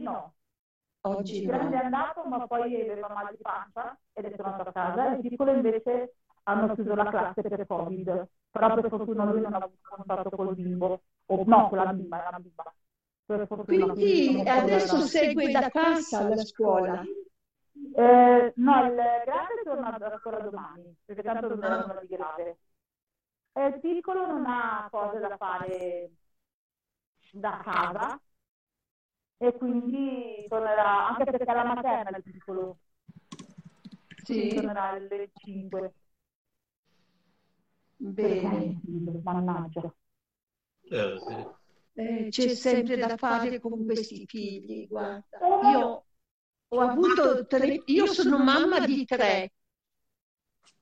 oggi no. Oggi Il grande è no. andato, ma poi aveva mal di pancia ed è tornato a casa. Il piccolo invece hanno chiuso la classe per Covid, però per fortuna lui non ha avuto contatto col bimbo, o no, con la bimba, era una bimba. Per fortuna, Quindi adesso segue da casa la scuola. Eh, no, il grande torna a scuola domani, perché tanto non è nulla di grave. E il piccolo non ha cose da fare da casa e quindi tornerà, anche perché è la materna il piccolo, Sì, tornerà alle 5. bene. Mannaggia. Eh, sì. Eh, c'è sempre da fare con questi figli, guarda. Io ho avuto tre, io sono mamma di tre.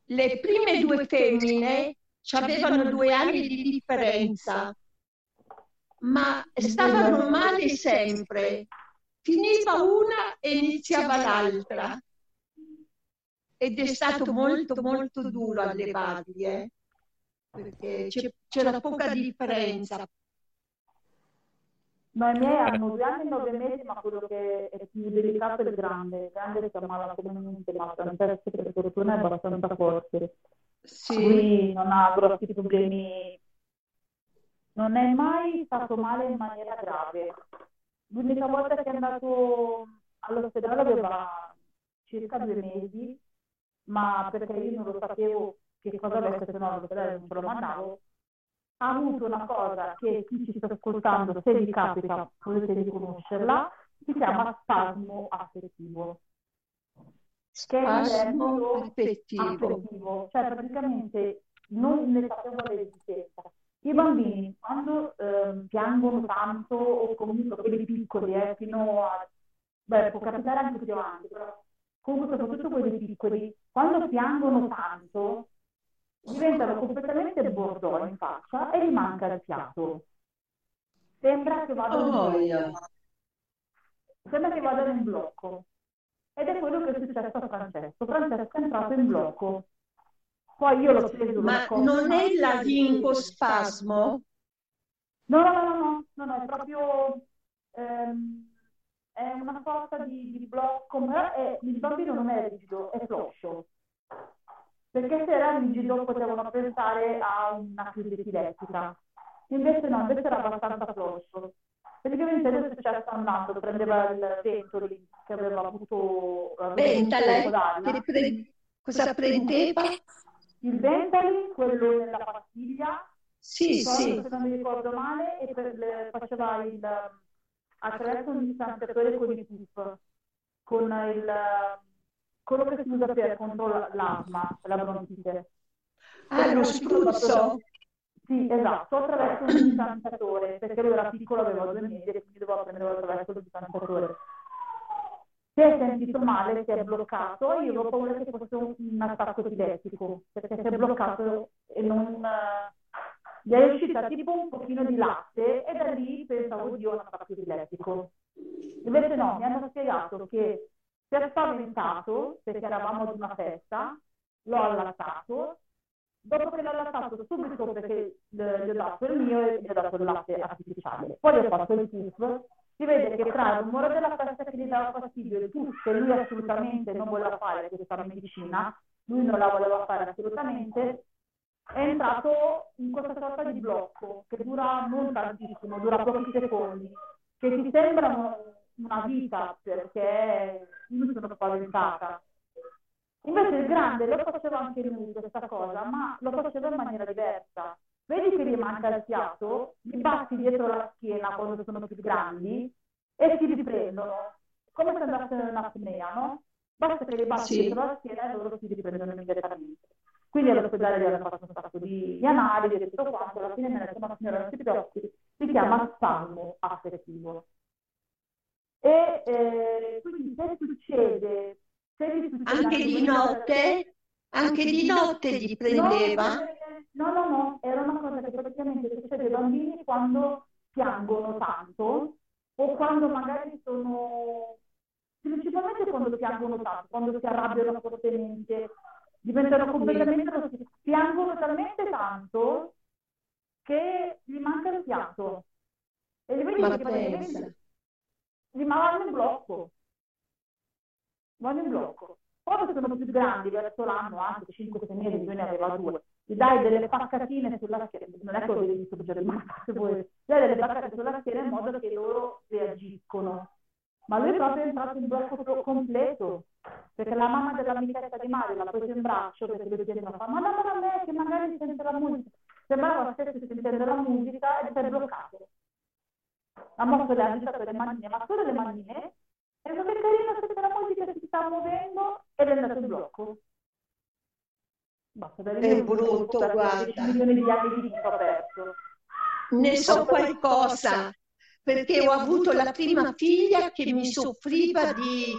Le prime due femmine avevano due anni di differenza, ma stavano male sempre. Finiva una e iniziava l'altra. Ed è stato molto, molto duro allevarli, eh, perché c'era poca differenza. No, i miei hanno due anni e nove mesi, ma quello che è più delicato è il grande. Il grande si ammala comunemente, ma per fortuna è abbastanza forte. Sì. Lui non ha grossi problemi, non è mai stato male in maniera grave. L'unica volta che è andato all'ospedale aveva circa due mesi, ma perché io non lo sapevo che cosa avesse, se no all'ospedale non ce lo mandavo. Ha avuto una cosa che chi ci sta ascoltando, se vi capita, potete riconoscerla, si chiama spasmo affettivo. Spasmo affettivo. affettivo, cioè praticamente non ne sappiamo l'esistenza. I bambini quando ehm, piangono tanto o comunque quelli piccoli, eh, fino a... Beh, può capitare anche più avanti, però comunque soprattutto quelli piccoli, quando piangono tanto diventano completamente bordò in faccia e gli manca il fiato. Sembra che vadano in Oh, blocco. Sembra che vadano in blocco. Ed è quello che è successo a Francesco. Francesco è entrato in blocco. Poi io l'ho preso, Ma non è la lincospasmo? No, no, no, no, no, no, è proprio ehm, è una sorta di, di blocco, ma è- il bambino non è rigido, è floscio. Perché se era rigido potevano pensare a una crisi epilettica. Invece no, invece era abbastanza floscio. Praticamente adesso è successo andando, prendeva il ventoli che aveva avuto che pre- cosa prendeva? Il Ventolin, quello nella pastiglia, Sì, sì. se non mi ricordo male, e per faceva il attraverso un distanziatore con i puff, con il quello che si usa per contro la- l'asma, la bronchite. Ah, lo spruzzo. Sì, esatto, attraverso un distanziatore, perché lui era piccolo, aveva due mesi e quindi doveva prendere attraverso il distanziatore. Si è sentito male, si è bloccato, io avevo paura che fosse un, un attacco epilettico, perché si è bloccato e non... eh, gli è uscita tipo un pochino di latte e da lì pensavo, oddio, un attacco epilettico. Invece no, mi hanno spiegato che si è spaventato perché eravamo ad una festa, l'ho allattato, dopo che l'ho allattato subito perché gli ho dato il mio e gli ho dato il latte artificiale. Poi ho fatto il puff, si vede che tra il rumore della festa che gli dava fastidio e che lui assolutamente non voleva fare questa medicina, lui non la voleva fare assolutamente, è entrato in questa sorta di blocco che dura non tantissimo, dura pochi secondi, che ti sembra un- una vita perché io mi sono spaventata. Invece il grande lo faceva anche lui questa cosa, ma lo faceva in maniera diversa. Vedi che gli manca il fiato, gli batti dietro la schiena quando sono più grandi e si riprendono, come se andasse un'apnea, no? Basta che gli batti Sì. dietro la schiena e loro si riprendono immediatamente. Quindi all'ospedale gli hanno fatto un sacco di, di analisi e tutto quanto, alla fine mi ha detto, ma signora, non si preoccupi, si chiama spasmo affettivo. E eh, quindi se succede, se gli succede Anche di notte? Anche di notte gli prendeva? No, no, no, era una cosa che praticamente succede ai bambini quando piangono tanto o quando magari sono, principalmente quando piangono tanto, quando si arrabbiano fortemente, diventano completamente rossi, piangono talmente tanto che gli manca il fiato. E li vedi Ma che praticamente ma vanno in blocco. Vanno in blocco. Quando sono più grandi, verso l'anno, anche 5-6 mesi, lui ne aveva due, gli dai delle paccatine sulla schiena, non è che lo devi distruggere il malato, voi, gli dai delle paccatine sulla schiena in modo che loro reagiscono. Ma lui proprio è entrato in blocco completo, perché la mamma dell'amichetta di Mario l'ha preso in braccio perché lui chiedeva, ma dammela a me che magari sente la musica. Sembrava stesse sentendo la musica ed è bloccato. Ha mosso le agitato le manine, ma solo le manine, e detto che carino sente la musica si sta muovendo ed è andato in blocco. Basta, è brutto, guarda. milioni di anni di perso. Ne so qualcosa, perché ho avuto la prima figlia che mi soffriva di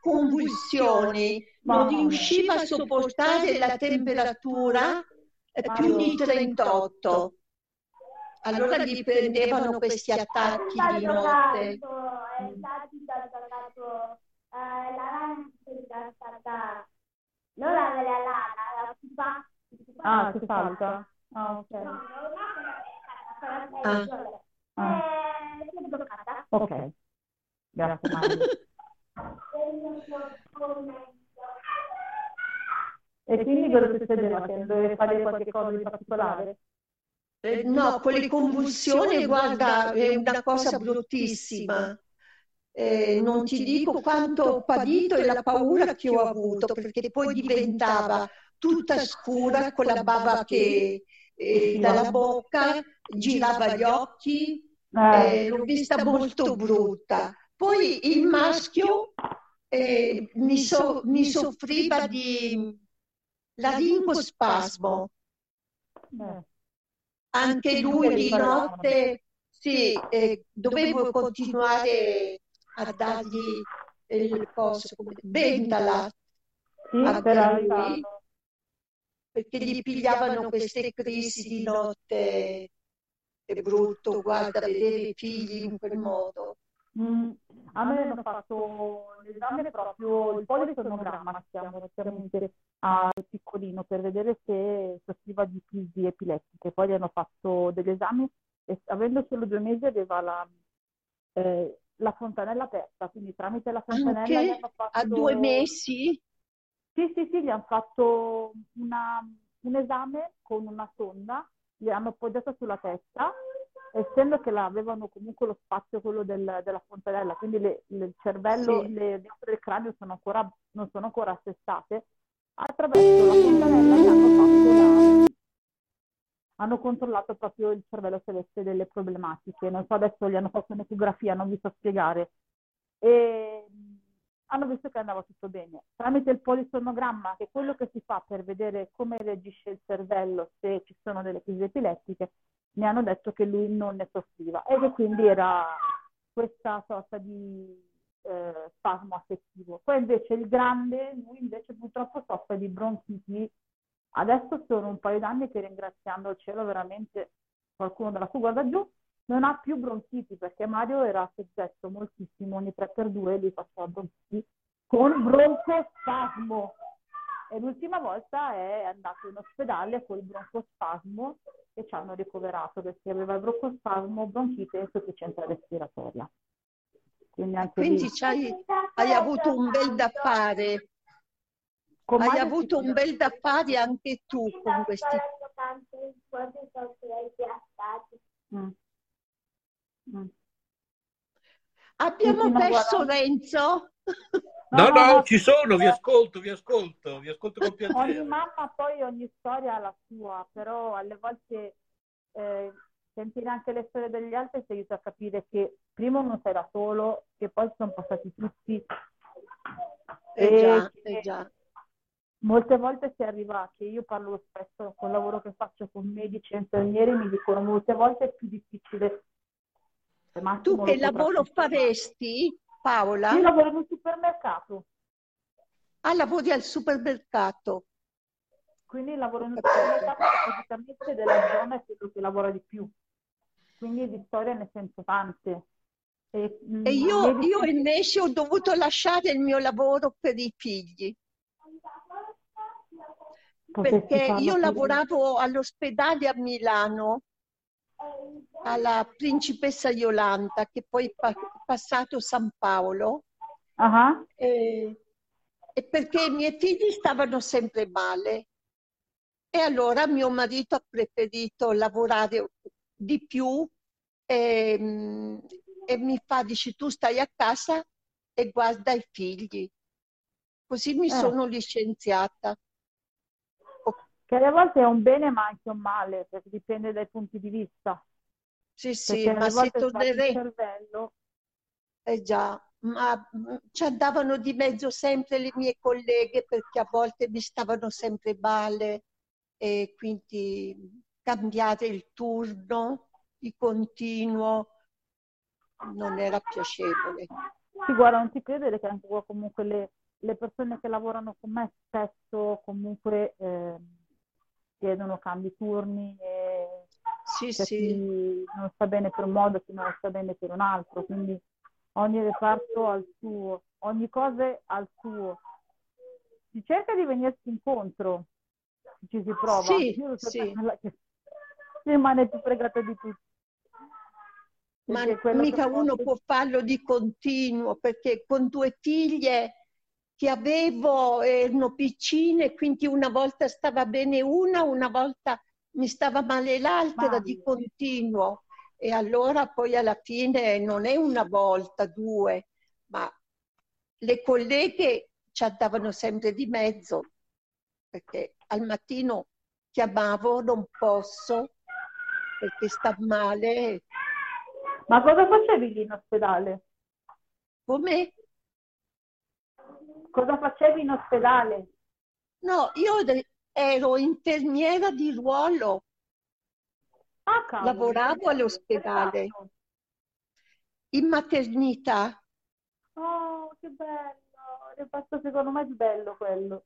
convulsioni, non riusciva a sopportare la temperatura più di 38. Allora gli prendevano questi attacchi di notte. Non la velana, la pupa. Ah, che falta? Ah, ok. Ah. Ah. Ok, grazie. E quindi cosa succedeva? Che dovevi fare qualche cosa di particolare? Eh, no, con le convulsioni, guarda, è una cosa bruttissima. Eh, non ti dico quanto ho patito e la paura che ho avuto, perché poi diventava tutta scura con la bava che eh, dalla bocca, girava gli occhi, eh, l'ho vista molto brutta. Poi il maschio eh, mi, so, mi soffriva di laringospasmo. Eh. Anche lui di notte, sì, eh, dovevo continuare a dargli il coso, come Bentala, Sì, a per perché gli pigliavano queste crisi di notte. È brutto, guarda, vedere i figli in quel modo. Mm, a me hanno fatto l'esame proprio il polisomogramma, si chiama chiaramente al piccolino per vedere se soffriva di crisi epilettiche. Poi gli hanno fatto degli esami e avendo solo due mesi aveva la, eh, la fontanella aperta, quindi tramite la fontanella gli Anche hanno a due fatto... mesi? Sì, sì, sì, gli hanno fatto una- un esame con una sonda, gli hanno appoggiato sulla testa, essendo che avevano comunque lo spazio quello del- della fontanella, quindi le- le- il cervello, Sì. le, le del cranio sono ancora, non sono ancora assestate, attraverso la fontanella gli hanno fatto la- hanno controllato proprio il cervello se avesse delle problematiche. Non so, adesso gli hanno fatto un'ecografia, non vi so spiegare. E mh, hanno visto che andava tutto bene. Tramite il polisomogramma, che è quello che si fa per vedere come reagisce il cervello se ci sono delle crisi epilettiche, mi hanno detto che lui non ne soffriva e che quindi era questa sorta di eh, spasmo affettivo. Poi invece il grande, lui invece purtroppo soffre di bronchiti. Adesso sono un paio d'anni che ringraziando il cielo veramente qualcuno dalla sua guarda giù, non ha più bronchiti perché Mario era soggetto moltissimo, ogni 3x2 lui faceva bronchiti con broncospasmo. E l'ultima volta è andato in ospedale con il broncospasmo e ci hanno ricoverato perché aveva il broncospasmo, bronchite e insufficienza respiratoria. Quindi anche Quindi lì, c'hai- hai avuto un bel da fare, hai avuto un bel da fare anche tu con questi. Mm. Mm. Abbiamo perso. Renzo? No, no, no, no. ci sono, vi ascolto, vi ascolto, vi ascolto con Ogni piacere. mamma poi ogni storia ha la sua, però alle volte eh, sentire anche le storie degli altri ti aiuta a capire che primo non sei da solo, che poi sono passati tutti Eh e già, eh già. molte volte si arriva, che io parlo spesso col lavoro che faccio con medici e infermieri, mi dicono molte volte è più difficile. Tu che lavoro faresti, Paola? Io lavoro in un supermercato, Ah, lavori al supermercato. quindi lavoro in un supermercato praticamente della zona è quello che lavora di più. Quindi di storie ne sento tante. E, mm, E io, medici- io invece ho dovuto lasciare il mio lavoro per i figli, perché io lavoravo all'ospedale a Milano alla principessa Yolanda, che poi è pa- passato San Paolo, Ah, e, e perché i miei figli stavano sempre male. E allora mio marito ha preferito lavorare di più e, mm, e mi fa, dice, tu stai a casa e guarda i figli. Così mi Eh. sono licenziata. Che alle volte è un bene ma anche un male, perché dipende dai punti di vista. Sì, sì, Perché ma se tornerei, cervello. eh già, ma mm, ci andavano di mezzo sempre le mie colleghe perché a volte mi stavano sempre male e quindi cambiare il turno di continuo non era piacevole. Sì, guarda, non ti credere che anche qua comunque le, le persone che lavorano con me spesso comunque eh, chiedono cambi turni e Sì, sì, chi non sta bene per un modo, chi non sta bene per un altro, quindi ogni reparto ha il suo, ogni cosa ha il suo. Si cerca di venirsi incontro, ci si prova. Sì, Io sì. che rimane più fregata di tutti. Ma mica uno può farlo di continuo perché con due figlie che avevo erano piccine, quindi una volta stava bene una, una volta mi stava male l'altra, era di continuo. E allora poi alla fine non è una volta, due, ma le colleghe ci andavano sempre di mezzo perché al mattino chiamavo, non posso perché sta male. Ma cosa facevi lì in ospedale? Come? Cosa facevi in ospedale? No, io de- ero infermiera di ruolo, Ah, cavolo, lavoravo all'ospedale, in maternità. Oh, che bello! Il reparto secondo me è bello quello.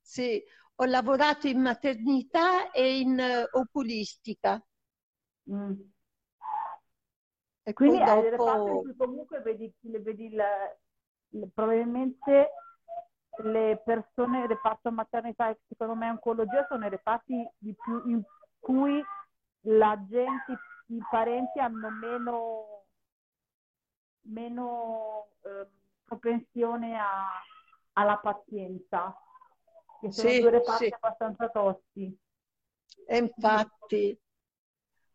Sì, ho lavorato in maternità e in eh, oculistica. Mm. E Quindi poi è il reparto in dopo, cui comunque vedi, vedi il- le- probabilmente le persone reparto maternità e secondo me oncologia sono i reparti di più, in cui la gente, i parenti hanno meno, meno ehm, propensione a- alla pazienza, che sono Sì, due reparti sì. abbastanza tosti. e infatti,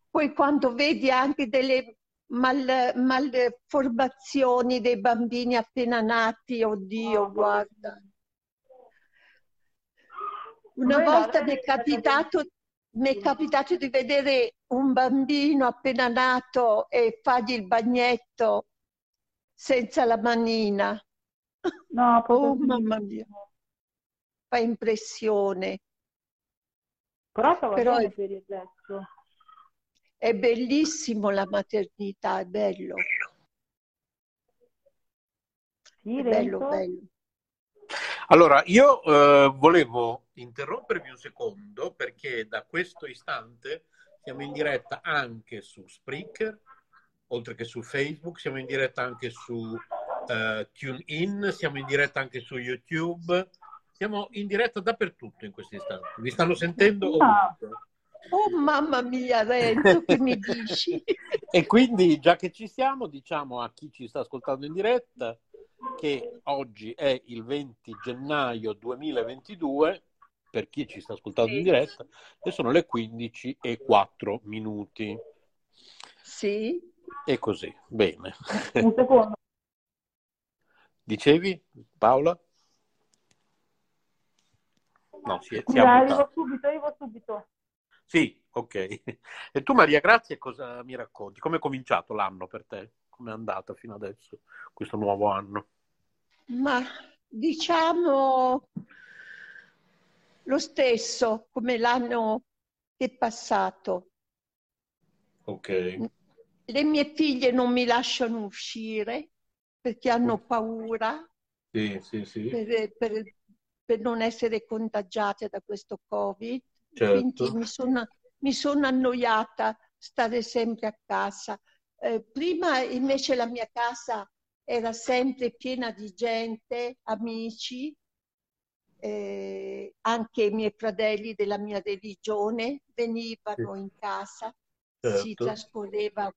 poi quando vedi anche delle mal- malformazioni dei bambini appena nati, oddio, Oh, guarda. Una volta mi è capitato, mi è capitato di vedere un bambino appena nato e fargli il bagnetto senza la manina. No, Oh, mamma mia, fa impressione. Però stava Però il resto. È bellissimo la maternità, è bello, Sì, è bello, bello. Allora, io eh, volevo interrompervi un secondo perché da questo istante siamo in diretta anche su Spreaker, oltre che su Facebook, siamo in diretta anche su eh, TuneIn, siamo in diretta anche su YouTube, siamo in diretta dappertutto in questo istante. Vi stanno sentendo Ah, ovunque. Oh, mamma mia, Renzo, che mi dici? E quindi, già che ci siamo, diciamo a chi ci sta ascoltando in diretta che oggi è il 20 gennaio 2022, per chi ci sta ascoltando in Sì, diretta, e sono le 15 e 4 minuti. sì. E così, bene. un secondo. Dicevi, Paola? No, si è, si è arrivo subito, arrivo subito. Sì, ok. E tu, Maria Grazia, cosa mi racconti? Come è cominciato l'anno per te? Come è andata fino adesso, questo nuovo anno? Ma diciamo lo stesso come l'anno che è passato. Ok. Le mie figlie non mi lasciano uscire perché hanno paura Sì, sì, sì, per, per- per non essere contagiate da questo Covid. Quindi certo. mi sono, mi sono annoiata stare sempre a casa. Eh, prima invece la mia casa era sempre piena di gente, amici, eh, anche i miei fratelli della mia religione venivano in casa si certo. trascorreva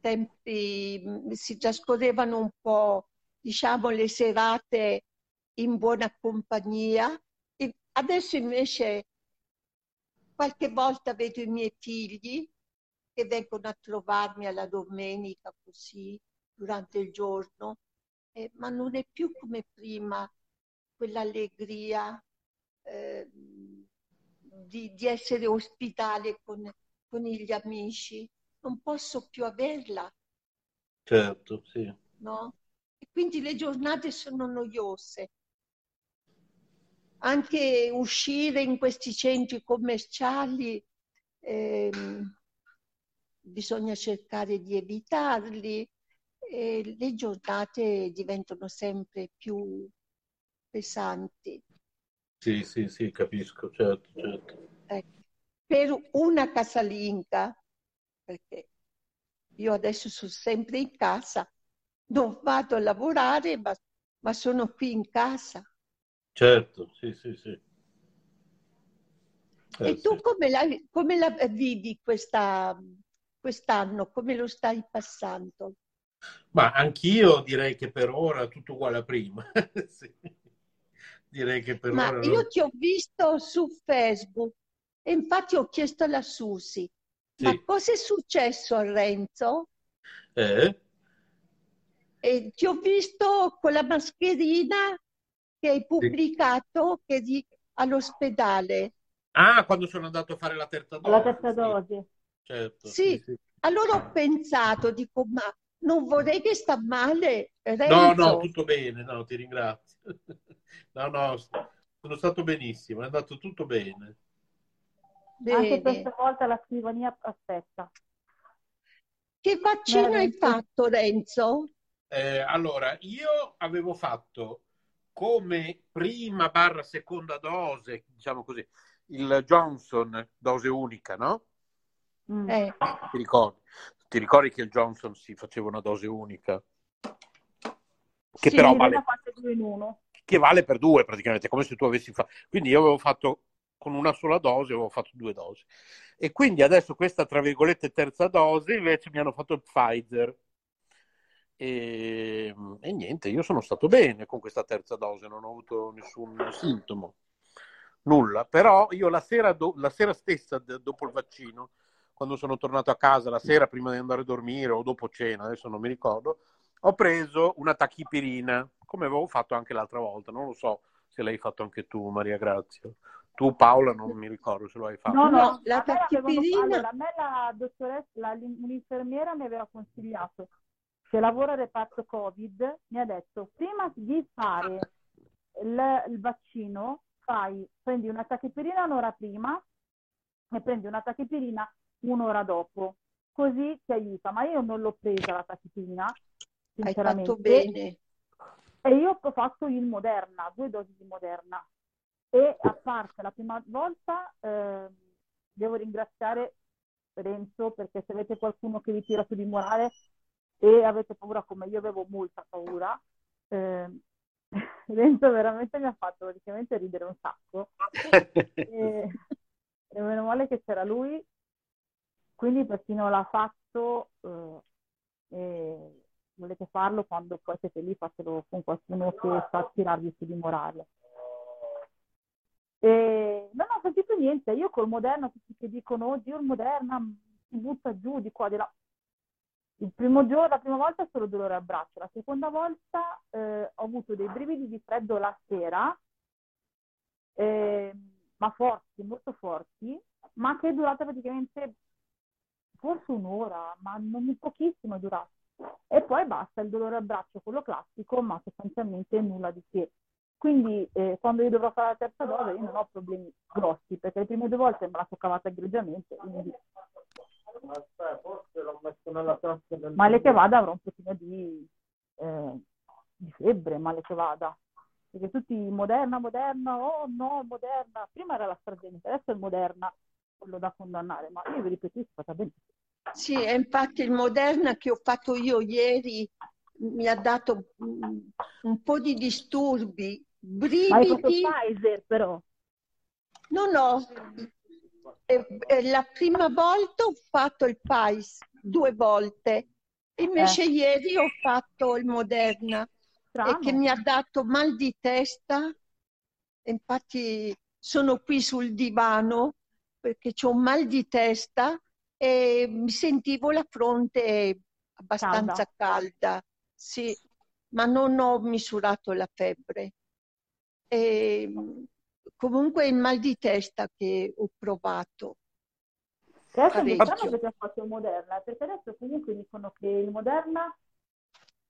tempi, si trascorrevano un po', diciamo, le serate in buona compagnia. E adesso invece qualche volta vedo i miei figli che vengono a trovarmi alla domenica così durante il giorno, eh, ma non è più come prima quell'allegria eh, di, di essere ospitale con, con gli amici. Non posso più averla, Certo, sì. no? E quindi le giornate sono noiose. Anche uscire in questi centri commerciali, ehm, bisogna cercare di evitarli e le giornate diventano sempre più pesanti. Sì, sì, sì, capisco, certo, certo. Ecco. Per una casalinga, perché io adesso sono sempre in casa, non vado a lavorare, ma, ma sono qui in casa. Certo, sì, sì, sì. Eh, E tu sì. come la, come la vivi questa, quest'anno? Come lo stai passando? Ma anch'io direi che per ora è tutto uguale a prima. Sì. Direi che per Ma ora io non... ti ho visto su Facebook e infatti ho chiesto alla Susi, ma Sì. cosa è successo a Renzo? Eh? E ti ho visto con la mascherina che hai pubblicato che eri all'ospedale. Ah, quando sono andato a fare la terza dose. La terza sì, dose. certo, Sì, sì, sì. allora ho pensato, dico, ma non vorrei che sta male No, Renzo. no, tutto bene, no, ti ringrazio. No, no, sono stato benissimo, è andato tutto bene. Anche Bene. questa volta la scrivania aspetta. Che vaccino hai Veramente. fatto, Renzo? Eh, allora, io avevo fatto come prima barra seconda dose, diciamo così, il Johnson, dose unica, no? Mm. Eh, Ti ricordi? Ti ricordi che il Johnson si faceva una dose unica? Che sì, però vale, che vale per due praticamente, come se tu avessi fatto. Quindi io avevo fatto con una sola dose, avevo fatto due dosi. E quindi adesso questa, tra virgolette, terza dose invece mi hanno fatto il Pfizer. E, e niente, io sono stato bene con questa terza dose, non ho avuto nessun sintomo, nulla. Però io la sera, do- la sera stessa, d- dopo il vaccino, quando sono tornato a casa, la sera prima di andare a dormire o dopo cena, adesso non mi ricordo, ho preso una tachipirina, come avevo fatto anche l'altra volta. Non lo so se l'hai fatto anche tu, Maria Grazia. Tu, Paola, non mi ricordo se lo hai fatto. No, no, No, la a me l'avevano- tachipirina- allora, a me la dottoressa, la- un'infermiera mi aveva consigliato, che lavora al reparto Covid, mi ha detto, prima di fare il, il vaccino, fai, prendi una tachipirina un'ora prima e prendi una tachipirina un'ora dopo, così ti aiuta. Ma io non l'ho presa la tachipirina, hai sinceramente. fatto bene. E io ho fatto il Moderna, due dosi di Moderna. E a parte la prima volta, ehm, devo ringraziare Renzo perché se avete qualcuno che vi tira su di morale e avete paura come io avevo molta paura, ehm, Renzo veramente mi ha fatto praticamente ridere un sacco. E, e meno male che c'era lui, quindi persino l'ha fatto. eh, e volete farlo quando poi siete lì, fatelo con qualcuno che sa tirarvi su di morale. E non ho sentito niente, io col Moderna, tutti che dicono, oddio il Moderna si butta giù di qua, di là. Giorno, la prima volta solo dolore al braccio, la seconda volta eh, ho avuto dei brividi di freddo la sera, eh, ma forti, molto forti, ma che è durata praticamente forse un'ora, ma non pochissimo è durato. E poi basta, il dolore al braccio, quello classico, ma sostanzialmente nulla di che. Quindi eh, quando io dovrò fare la terza dose io non ho problemi grossi, perché le prime due volte me la sono cavata egregiamente, quindi Forse l'ho messo nella tasca del male che vada avrò un pochino di, eh, di febbre, male che vada. Perché tutti moderna, moderna, oh no, moderna. Prima era l'AstraZeneca, adesso è il moderna, quello da condannare, ma io vi ripeto, è stata bene. Sì, e infatti il Moderna che ho fatto io ieri mi ha dato mm, un po' di disturbi, Ma hai fatto brividi. Pfizer però. No, no, E, e la prima volta ho fatto il PAIS due volte, invece Eh. ieri ho fatto il Moderna e Strano. che mi ha dato mal di testa. Infatti sono qui sul divano perché ho un mal di testa e mi sentivo la fronte abbastanza calda, sì, ma non ho misurato la febbre. E, comunque il mal di testa che ho provato. Che adesso mi Parecchio. strano che ti ha fatto il Moderna, perché adesso comunque dicono che il Moderna,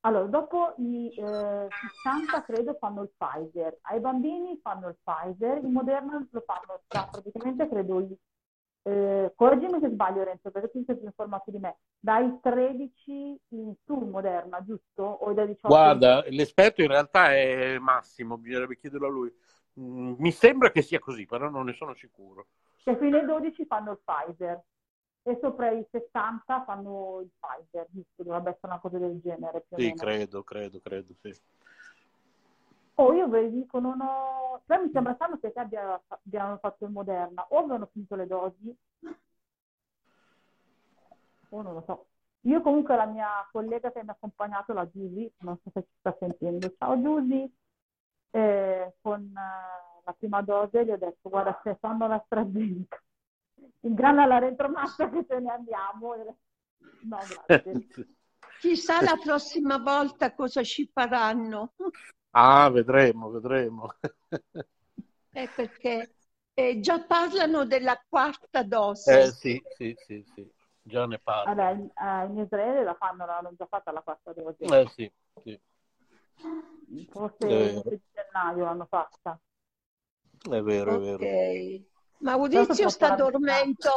allora dopo i eh, 60 credo fanno il Pfizer, ai bambini fanno il Pfizer, il Moderna lo fanno da praticamente credo i, eh, correggimi se sbaglio Renzo, perché tu sei più informato di me, dai 13 in su Moderna, giusto? O dai 18 in Guarda, l'esperto in realtà è Massimo, bisognerebbe chiederlo a lui. Mm, Mi sembra che sia così, però non ne sono sicuro. Che fino ai 12 fanno il Pfizer e sopra i 60 fanno il Pfizer, giusto? Dovrebbe essere una cosa del genere più o Sì, meno. credo, credo, credo, sì. Oh, io ve dico, non ho... Cioè, mi sembra strano che te abbia, abbiano fatto il Moderna. O avevano finito le dosi, o non lo so. Io comunque la mia collega che mi ha accompagnato, la Giusy, non so se ci sta sentendo. Ciao Giusy, eh, con eh, la prima dose gli ho detto, guarda, se fanno l'AstraZeneca, ingrana la retromassa che ce ne andiamo. E- No, grazie. Chissà la prossima volta cosa ci faranno. Ah, vedremo, vedremo. Eh, perché eh, già parlano della quarta dose. Eh sì, sì, sì, sì, già ne parlo. Vabbè, in, eh, in Israele la fanno, l'hanno già fatta la quarta dose. Eh sì, sì, Forse Eh. il 10 gennaio l'hanno fatta. è vero, è vero. Maurizio sta dormendo?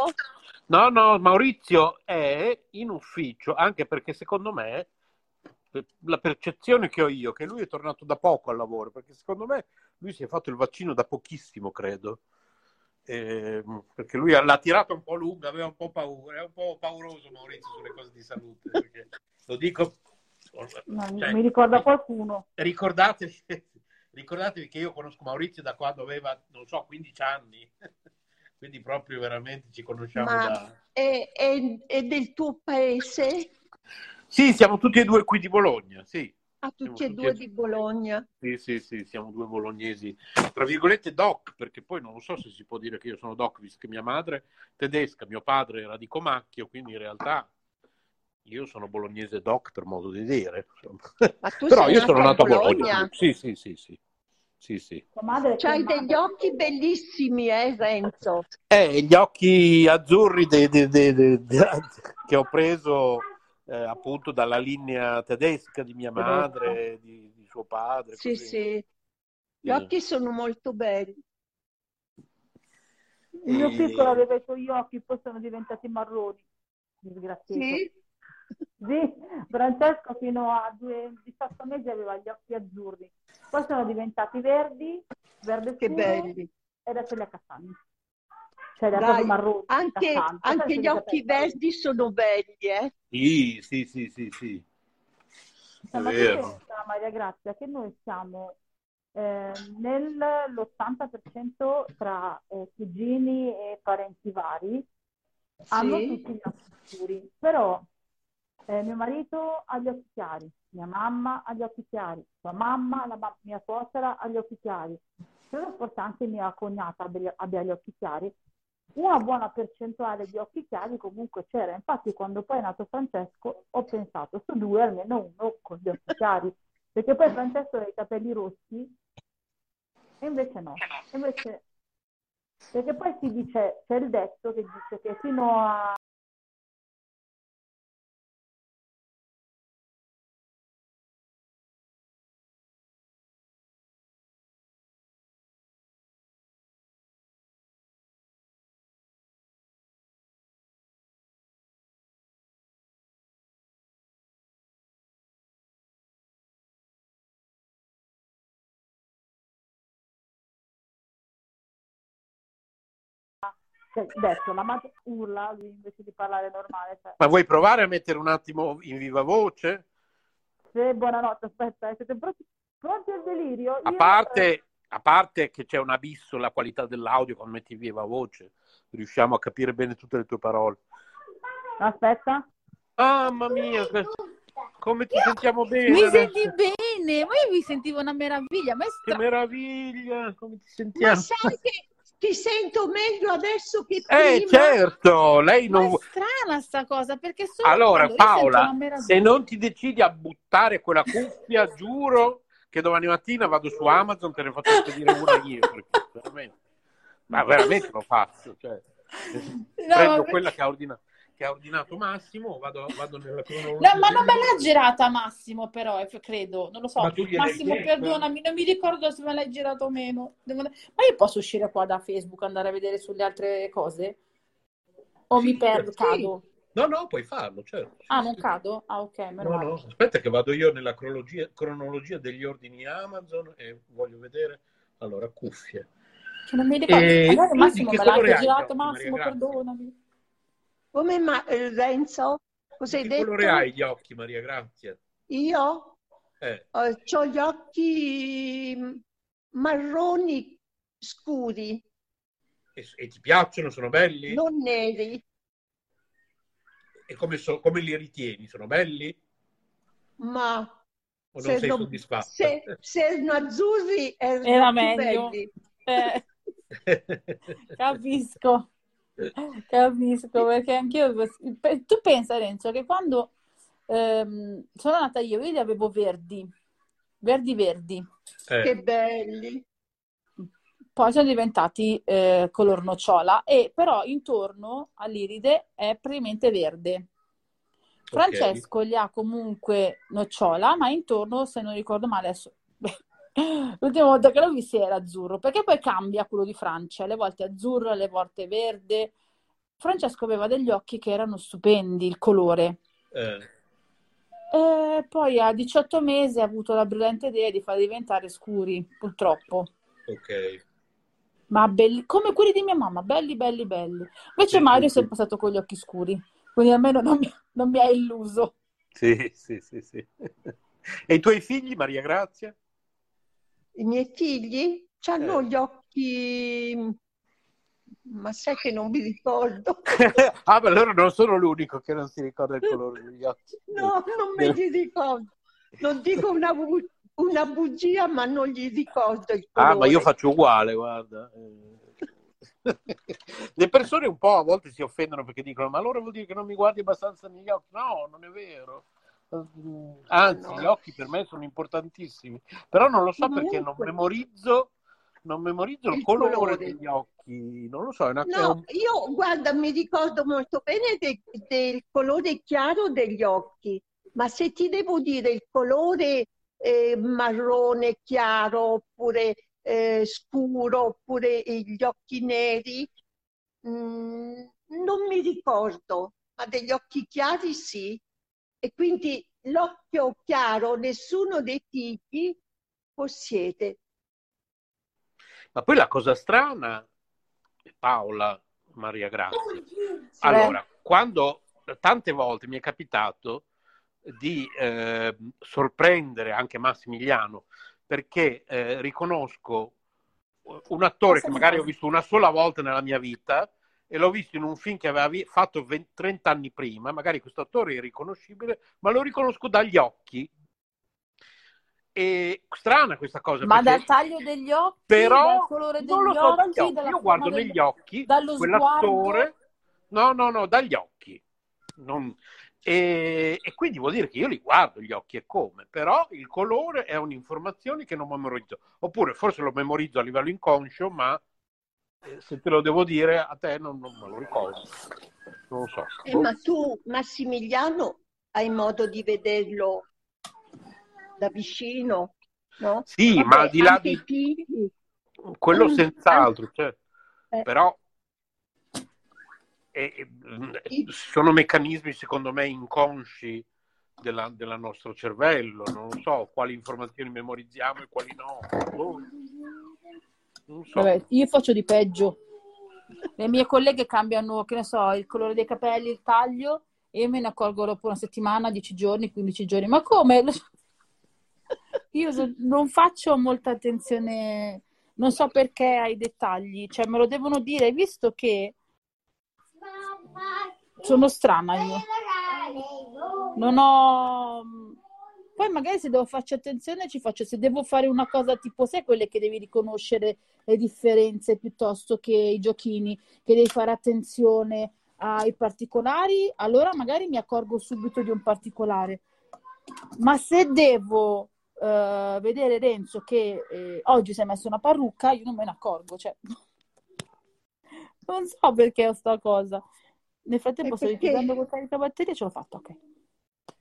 No, no, Maurizio è in ufficio, anche perché secondo me la percezione che ho io è che lui è tornato da poco al lavoro, perché secondo me lui si è fatto il vaccino da pochissimo, credo. Eh, perché lui l'ha tirata un po' lunga, aveva un po' paura, è un po' pauroso Maurizio sulle cose di salute. perché lo dico, No, cioè, mi ricorda qualcuno. ricordatevi, ricordatevi che io conosco Maurizio da quando aveva, non so, 15 anni. Quindi proprio veramente ci conosciamo Ma da... è, è- è del tuo paese? Sì, siamo tutti e due qui di Bologna, sì. A tutti Siamo e tutti due e- di Bologna. Sì, sì, sì, siamo due bolognesi, tra virgolette doc, perché poi non lo so se si può dire che io sono doc, visto che mia madre è tedesca, mio padre era di Comacchio, quindi in realtà io sono bolognese doc per modo di dire. insomma. Ma tu Però sei io sono nato a Bologna. Bologna? Sì, sì, sì, sì. Sì, sì. Tua madre che C'hai madre- degli occhi bellissimi, eh, Renzo? Eh, gli occhi azzurri de- de- de- de- de- che ho preso eh, appunto dalla linea tedesca di mia madre, di, di suo padre. Sì, così. sì. Gli Sì. occhi sono molto belli. Il mio piccolo aveva i suoi occhi, poi sono diventati marroni. Disgraziato. Sì? Sì, Francesco fino a due, 18 mesi aveva gli occhi azzurri, poi sono diventati verdi, verde Che scuro belli. e adesso li ha castani. Cioè, li ha Dai, proprio marroni, anche, anche gli li occhi verdi sono belli, eh? Sì, sì, sì, sì, sì. È Ma tu vero. pensa, Maria Grazia, che noi siamo eh, nell'80% tra eh, cugini e parenti vari, hanno Sì. tutti gli occhi scuri, però eh, mio marito ha gli occhi chiari, mia mamma ha gli occhi chiari, sua mamma, la mia suocera ha gli occhi chiari. Credo forse anche mia cognata abbia, abbia gli occhi chiari. Una buona percentuale di occhi chiari comunque c'era. Infatti, quando poi è nato Francesco, ho pensato su due, almeno uno con gli occhi chiari. Perché poi Francesco ha i capelli rossi e invece no. Invece, perché poi si dice, c'è il detto che dice che fino a detto, la madre urla, invece di parlare normale. Cioè, Ma vuoi provare a mettere un attimo in viva voce? se buonanotte, aspetta, eh, siete pronti, pronti al delirio? A Io, parte, a parte che c'è un abisso la qualità dell'audio quando metti viva voce, riusciamo a capire bene tutte le tue parole. Aspetta. Mamma mia, che- come ti sentiamo bene Mi adesso. senti bene? Ma io mi sentivo una meraviglia. Ma è Che stra- meraviglia, come ti Ma sentiamo? sai che ti sento meglio adesso che Eh, prima? certo, lei ma non... è strana sta cosa, perché solo Allora, Paola, se non ti decidi a buttare quella cuffia, giuro che domani mattina vado su Amazon, te ne faccio spedire una io, perché veramente, ma veramente lo faccio. Cioè, No, prendo ma- quella che ha, ordina- che ha ordinato Massimo, vado, vado nella cronologia. No, ma non me l'ha girata Massimo, però, eh, credo, non lo so. Ma Massimo, perdonami, non mi ricordo se me l'hai girato o meno. Devo- Ma io posso uscire qua da Facebook, andare a vedere sulle altre cose? O Sì, mi perdo, sì. cado? No, no, puoi farlo, certo. Ah, non cado? Ah, ok, meno No, no, aspetta che vado io nella cronologia, cronologia degli ordini Amazon e voglio vedere, allora, cuffie. Che non mi ricordo. E Magari tu Massimo me l'ha girato, Massimo, perdonami. Come ma- eh, Renzo? Cosa hai Che detto? colore hai gli occhi, Maria Grazia? Io Eh, ho gli occhi mm, marroni scuri, e, e ti piacciono? Sono belli? non neri, E come, so- come li ritieni? Sono belli? ma O non se, sei non- soddisfatta? se- se erano azzurri erano Era meglio. belli. Eh, capisco. Capisco, perché anch'io... Tu pensa, Renzo, che quando ehm, sono nata io, io li avevo verdi, verdi verdi. Eh, Che belli. Poi sono diventati eh, color nocciola, e però intorno all'iride è praticamente verde. Francesco li ha comunque nocciola, ma intorno, se non ricordo male, adesso... L'ultima volta che l'ho visto era azzurro, perché poi cambia quello di Francia, alle volte azzurro, alle volte verde. Francesco aveva degli occhi che erano stupendi, il colore. eh, E poi a 18 mesi ha avuto la brillante idea di farli diventare scuri, purtroppo. ok. Ma belli, come quelli di mia mamma, belli, belli, belli. Invece Sì, Mario è sì, sempre stato con gli occhi scuri, quindi almeno non mi, non mi ha illuso. Sì, sì, sì, sì. E i tuoi figli, Maria Grazia? I miei figli hanno Eh. gli occhi, ma sai che non mi ricordo. ah, beh, allora non sono l'unico che non si ricorda il colore degli occhi. No, non me li ricordo. Non dico una, bu- una bugia, ma non gli ricordo il Ah, ma colore. io faccio uguale, guarda. Eh. Le persone un po' a volte si offendono perché dicono: Ma allora vuol dire che non mi guardi abbastanza negli occhi? No, non è vero. Mm, Anzi, No. gli occhi per me sono importantissimi, però non lo so perché non memorizzo, non memorizzo il, Il colore, colore. degli occhi. Non lo so, è una, No, un- io guarda, mi ricordo molto bene de- del colore chiaro degli occhi, ma se ti devo dire il colore eh, marrone chiaro oppure eh, scuro oppure gli occhi neri, mm, non mi ricordo, ma degli occhi chiari sì. E quindi l'occhio chiaro nessuno dei figli possiede. Ma poi la cosa strana, Paola, Maria Grazia, allora, quando tante volte mi è capitato di eh, sorprendere anche Massimiliano perché eh, riconosco un attore che magari ho visto una sola volta nella mia vita e l'ho visto in un film che aveva fatto 20 30 anni prima, magari questo attore è riconoscibile, ma lo riconosco dagli occhi. E strana questa cosa, Ma dal taglio degli occhi, però dal colore degli so dagli occhi, occhi. Io guardo degli- negli occhi dallo quell'attore, sguardo. no, no, no, dagli occhi. Non- E, e quindi vuol dire che io li guardo gli occhi e come, però il colore è un'informazione che non memorizzo. Oppure forse lo memorizzo a livello inconscio, ma se te lo devo dire a te non, non me lo ricordo. Non lo so. Eh, ma tu, Massimiliano, hai modo di vederlo da vicino, no? Sì, Vabbè, ma al di là di figli. quello Mm, senz'altro, cioè, Eh. però eh, eh, sono meccanismi secondo me inconsci della, della nostro cervello, non so quali informazioni memorizziamo e quali no. Boh. So. Vabbè, io faccio di peggio. Le mie colleghe cambiano, che ne so, il colore dei capelli, il taglio, e io me ne accorgo dopo una settimana, 10 giorni, 15 giorni. Ma come? Io non faccio molta attenzione non so perché ai dettagli, cioè me lo devono dire, visto che sono strana io. Non ho... Poi magari se devo farci attenzione ci faccio, se devo fare una cosa tipo, sai quelle che devi riconoscere le differenze piuttosto che i giochini, che devi fare attenzione ai particolari, allora magari mi accorgo subito di un particolare. Ma se devo uh, vedere Renzo che eh, oggi si è messo una parrucca, io non me ne accorgo, cioè non so perché ho sta cosa. Nel frattempo sto litigando con caricabatterie e ce l'ho fatta, ok.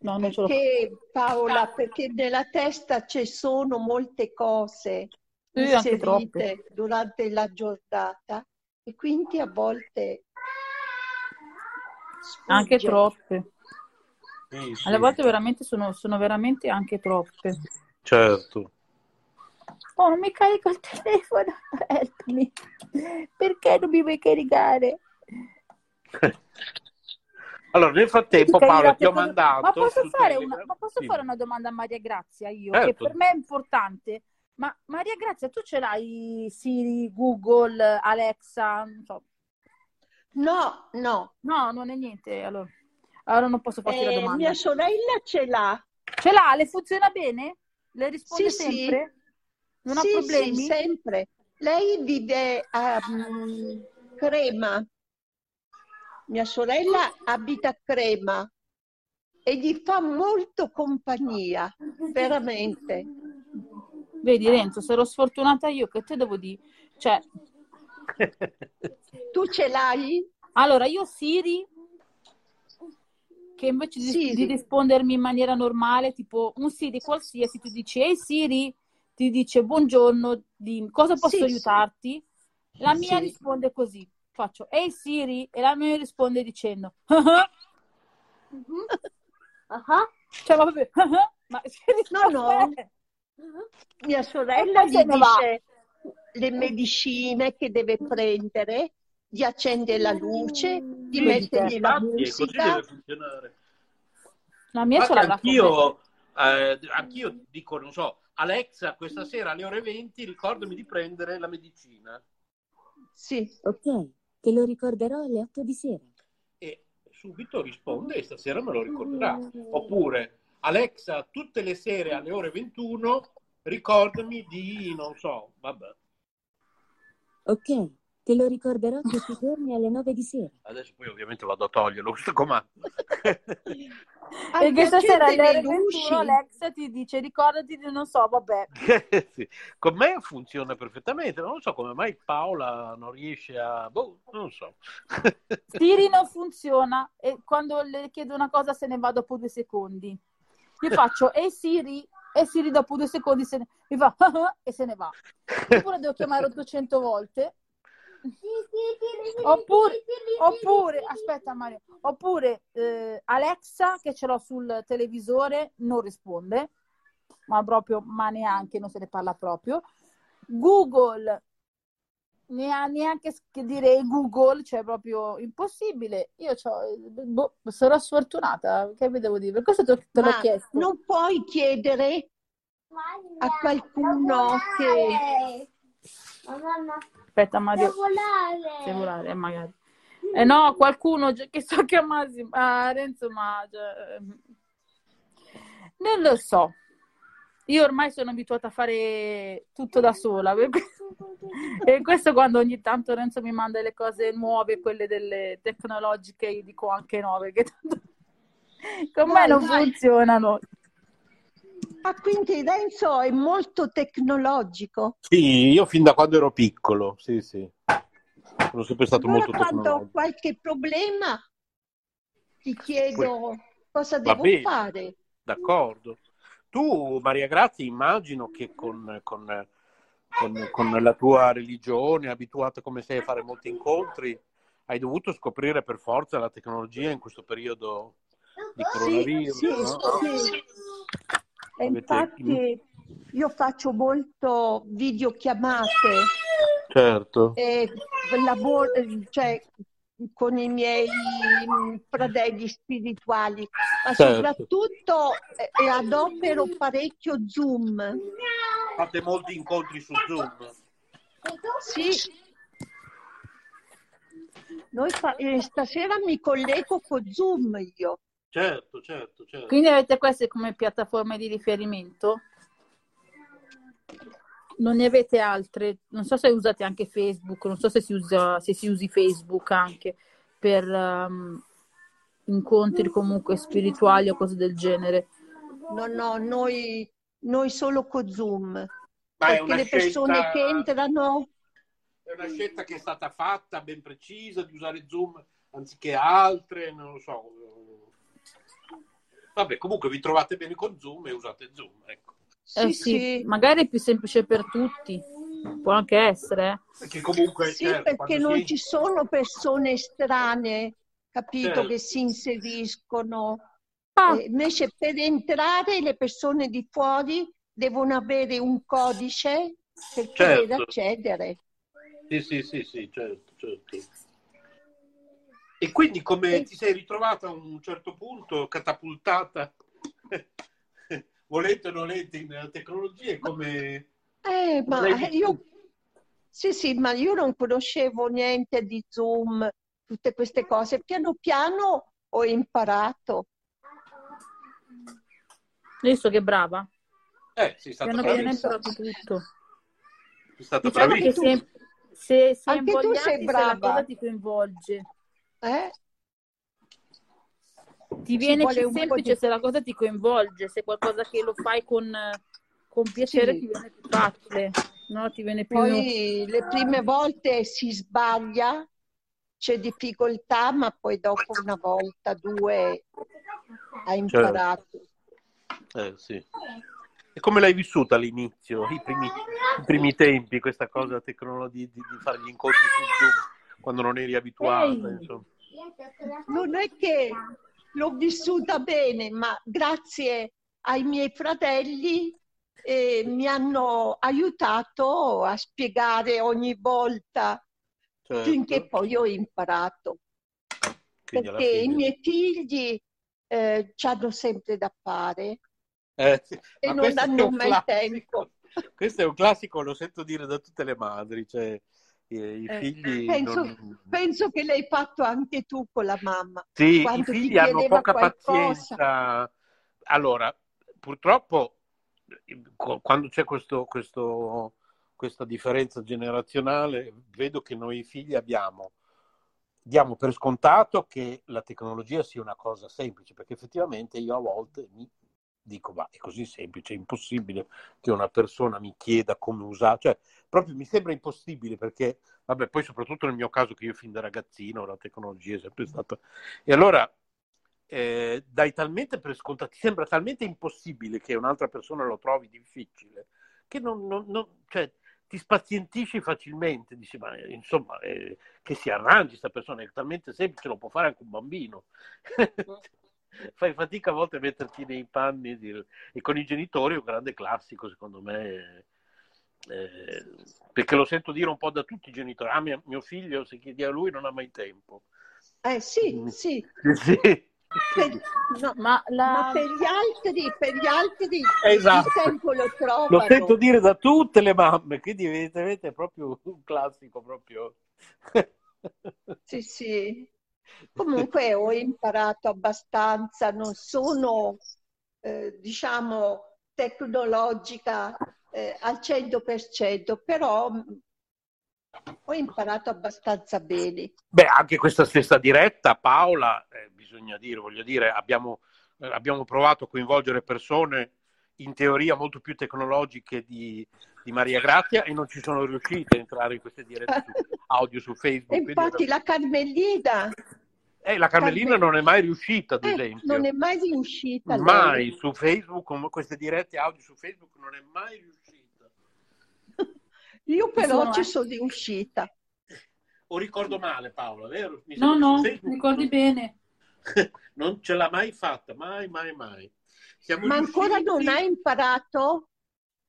No, non ce Perché Paola, perché nella testa ci sono molte cose anche inserite durante la giornata e quindi a volte Anche sfugge. troppe. Sì, sì, Alle volte veramente sono, sono veramente anche troppe. certo. Oh, non mi carico il telefono, help me. Perché non mi vuoi caricare? Allora, nel frattempo, Paolo, ti ho mandato. Ma posso, fare una, ma posso Sì. fare una domanda a Maria Grazia io, Certo. che per me è importante. Ma Maria Grazia, tu ce l'hai Siri, Google, Alexa? Non so. No, no. No, non è niente. Allora, allora non posso farti la Eh, domanda. mia sorella ce l'ha. Ce l'ha? Le funziona bene? Le risponde Sì, sì. sempre? Non ha Sì, problemi? sì, sempre. Lei vive a mm, Crema. Mia sorella abita a Crema e gli fa molto compagnia, veramente. Vedi, Renzo, sarò sfortunata io, che te devo dire? Cioè, Tu ce l'hai? allora io Siri, che invece di, Siri. di rispondermi in maniera normale, tipo un Siri qualsiasi, tu dici, ehi Siri, ti dice buongiorno, dimmi, cosa posso Sì, sì. aiutarti? La mia Sì. risponde così, faccio, ehi Siri, e la mia risponde dicendo, Ah, cioè, ma proprio, ma Siri, No, no. cos'è? Mia sorella gli dice le medicine che deve prendere, gli accende la luce, gli Sì, mette la musica. deve funzionare. La mia me. anch'io, eh, anch'io dico, non so, Alexa, questa sera alle ore 20 ricordami di prendere la medicina. Sì. Ok, te lo ricorderò alle 8 di sera. E subito risponde e stasera me lo ricorderà. Oppure, Alexa, tutte le sere alle ore 21 ricordami di, non so, vabbè. Ok, te lo ricorderò tutti i giorni alle 9 di sera. Adesso poi ovviamente vado a toglierlo questo comando. E che stasera alle ore accende le 21 luci. Alexa ti dice ricordati di non so, vabbè. Sì. Con me funziona perfettamente, non so come mai Paola non riesce a... Boh, non so. Siri non funziona e quando le chiedo una cosa se ne va dopo due secondi. Io faccio e Siri e Siri dopo due secondi se ne... mi fa e se ne va. Oppure devo chiamare 800 volte. Oppure, oppure aspetta Mario, oppure eh, Alexa che ce l'ho sul televisore non risponde, ma proprio, ma neanche, non se ne parla proprio. Google ne ha neanche che dire Google, cioè proprio impossibile. Io c'ho, boh, sarò sfortunata, che vi devo dire? Per questo te, te l'ho chiesto. non puoi chiedere a qualcuno che Mamma, Aspetta Mario, volare. se volare, magari. Eh no, qualcuno che so chiamarsi, ah, Renzo, ma cioè, ehm, non lo so. Io ormai sono abituata a fare tutto da sola. per cui- E questo quando ogni tanto Renzo mi manda le cose nuove, quelle delle tecnologiche, io dico anche no, perché tanto con me non funzionano. Ah, quindi Renzo è molto tecnologico. Sì, io fin da quando ero piccolo, sì, sì. Sono sempre stato Allora, molto quando ho tecnologico. qualche problema, ti chiedo cosa devo fare. D'accordo. Tu, Maria Grazia, immagino che con, con- con- con la tua religione, abituata come sei a fare molti incontri, hai dovuto scoprire per forza la tecnologia in questo periodo di Sì, coronavirus, sì, no? sì. E infatti io faccio molto videochiamate Certo. e lavoro, cioè, con i miei mm, fratelli spirituali, ma Certo. soprattutto eh, adopero parecchio Zoom. Fate molti incontri su Zoom. Sì. Noi fa- eh, stasera mi collego con Zoom io. Certo, certo, certo. Quindi avete queste come piattaforme di riferimento? Non ne avete altre? Non so se usate anche Facebook, non so se si usa, se si usi Facebook anche per um, incontri comunque spirituali o cose del genere. No, no, noi, noi solo con Zoom. Ma è Perché una le persone scelta- che entrano, È una scelta che è stata fatta ben precisa di usare Zoom anziché altre, non lo so. Vabbè, comunque vi trovate bene con Zoom e usate Zoom, ecco. Eh sì, sì, sì, magari è più semplice per tutti, può anche essere. eh. Perché comunque, sì, certo, perché non si- ci sono persone strane, capito, Certo. che si inseriscono. Ah, Eh, invece per entrare le persone di fuori devono avere un codice per poter Certo. accedere. Sì, sì, sì, sì, certo, certo. E quindi come E- ti sei ritrovata a un certo punto catapultata, volente o nolente, nella tecnologia, e come... Eh, ma eh, io, sì, sì, ma io non conoscevo niente di Zoom, tutte queste cose. Piano piano ho imparato. visto che brava, Eh, sei stata piano piano imparato tutto. Sei stata Diciamo che bravissima. se, se è Anche tu sei se la brava. cosa ti coinvolge, Eh? ti viene più semplice di... se la cosa ti coinvolge, se è qualcosa che lo fai con, con piacere ti Sì. viene più facile, no? Ti viene più... Poi le prime volte si sbaglia, c'è difficoltà, ma poi dopo una volta, due, hai imparato. Eh, sì. E come l'hai vissuta all'inizio, i primi, i primi tempi, questa cosa tecnologica di, di, di fare gli incontri su Zoom quando non eri abituata? Ehi. Non è che l'ho vissuta bene, ma grazie ai miei fratelli eh, mi hanno aiutato a spiegare ogni volta finché Certo. poi ho imparato. Quindi Perché i miei figli eh, ci hanno sempre da fare Eh, sì. e non hanno mai classico. tempo. Questo è un classico, lo sento dire da tutte le madri, cioè i, Eh, figli penso, non- penso che l'hai fatto anche tu con la mamma. Sì, i figli hanno poca qualcosa. pazienza. Allora, purtroppo, qu- quando c'è questo, questo- questa differenza generazionale, vedo che noi figli abbiamo, diamo per scontato che la tecnologia sia una cosa semplice, perché effettivamente io a volte mi dico, ma è così semplice, è impossibile che una persona mi chieda come usare, cioè proprio mi sembra impossibile perché, vabbè, poi soprattutto nel mio caso che io fin da ragazzino la tecnologia è sempre stata... E allora eh, dai talmente per scontato, ti sembra talmente impossibile che un'altra persona lo trovi difficile, che non, non- non- cioè, ti spazientisci facilmente, dici, ma eh, insomma, eh, che si arrangi questa persona, è talmente semplice, lo può fare anche un bambino. Fai fatica a volte a metterti nei panni di- e con i genitori è un grande classico, secondo me, eh, perché lo sento dire un po' da tutti i genitori, ah, mia- mio figlio, se chiedi a lui non ha mai tempo. Eh sì, Mm. sì. Sì. Per, no, Ma la... ma per gli altri, per gli altri Esatto. il tempo lo Lo trovano. sento dire da tutte le mamme, quindi evidentemente è proprio un classico, proprio. Sì, sì. Comunque ho imparato abbastanza, non sono, eh, diciamo, tecnologica eh, al 100%, però mh, ho imparato abbastanza bene. Beh, anche questa stessa diretta, Paola, eh, bisogna dire, voglio dire, abbiamo, eh, abbiamo provato a coinvolgere persone in teoria molto più tecnologiche di, di Maria Grazia e non ci sono riuscite a entrare in queste dirette audio su Facebook. Infatti la Carmelina eh, la Carmelina non è mai riuscita, ad eh, esempio. non è mai riuscita lei. Mai su Facebook, con queste dirette audio su Facebook non è mai riuscita. Io però sono, ci sono riuscita. O ricordo male, Paola, vero? Mi No, no, Facebook ricordi bene. non ce l'ha mai fatta, mai, mai, mai. Siamo Ma ancora riusciti- non hai imparato?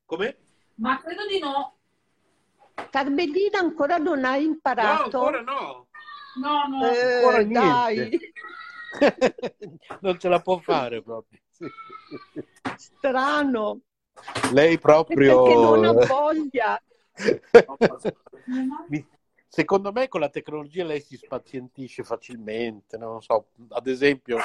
Come? Ma credo di no. Carmelina ancora non hai No, imparato? ancora no. No, no. Eh, Ancora dai, niente. non ce la può fare proprio. Strano. Lei È perché non ha proprio... voglia. Mi- Secondo me con la tecnologia lei si spazientisce facilmente, no? non so, ad esempio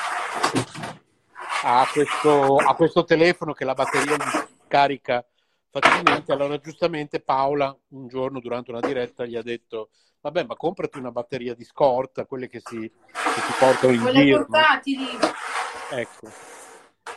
ha questo, ha questo telefono che la batteria gli carica facilmente, allora giustamente Paola un giorno durante una diretta gli ha detto vabbè ma comprati una batteria di scorta, quelle che si, che si portano in Quelle giro. portatili. Ecco.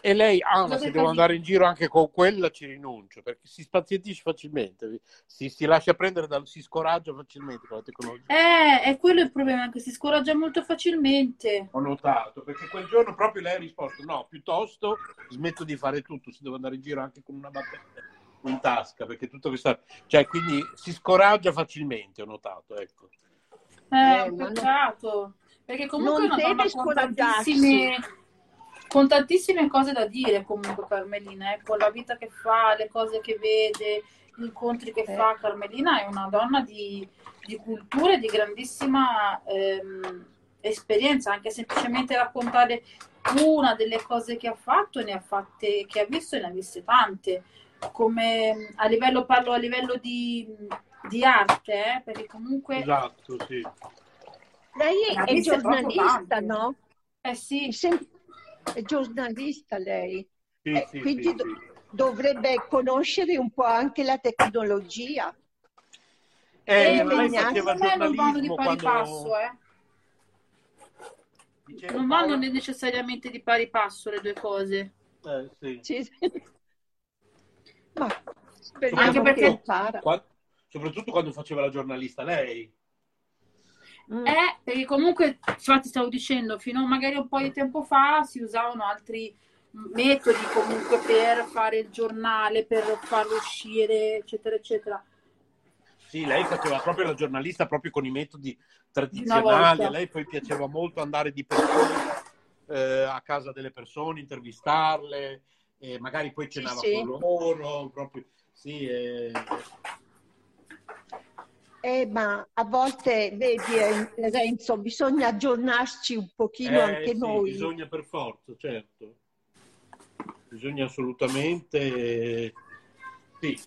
E lei, ah, ma se devo andare in giro anche con quella ci rinuncio, perché si spazientisce facilmente, si, si lascia prendere, dal, si scoraggia facilmente con la tecnologia. Eh, è quello il problema, che si scoraggia molto facilmente. Ho notato, perché quel giorno proprio lei ha risposto, no, piuttosto smetto di fare tutto, se devo andare in giro anche con una batteria in tasca, perché tutto questa... Cioè, quindi si scoraggia facilmente, ho notato, ecco. Eh, Eh, peccato. Perché comunque è Non una donna deve con tantissime, con tantissime cose da dire comunque Carmelina, eh, con la vita che fa, le cose che vede, gli incontri che Eh. fa. Carmelina è una donna di, di cultura e di grandissima ehm, esperienza, anche semplicemente raccontare una delle cose che ha fatto, ne ha fatte, che ha visto e ne ha viste tante. Come a livello, parlo a livello di, di arte, eh, perché comunque Esatto, sì. Lei è giornalista, no? eh sì, È, giornalista lei. Sì, Eh, sì, quindi sì, do- sì. dovrebbe conoscere un po' anche la tecnologia. Eh, Eh, lei faceva non vanno di pari quando... passo, eh. Non vanno Paola? necessariamente di pari passo le due cose. Eh, sì. Speriamo Anche perché- che impara. Qua- soprattutto quando faceva la giornalista lei. Mm. Eh, perché comunque, infatti stavo dicendo, fino a magari un po' di tempo fa si usavano altri metodi comunque per fare il giornale, per farlo uscire, eccetera, eccetera. Sì, lei faceva proprio la giornalista proprio con i metodi tradizionali. A lei poi piaceva molto andare di persona eh, a casa delle persone, intervistarle, e magari poi Sì, cenava sì. con loro. Proprio, sì, eh, Eh, ma a volte, vedi, eh, Renzo, bisogna aggiornarci un pochino eh, anche sì, noi. bisogna per forza, certo. Bisogna assolutamente. Sì.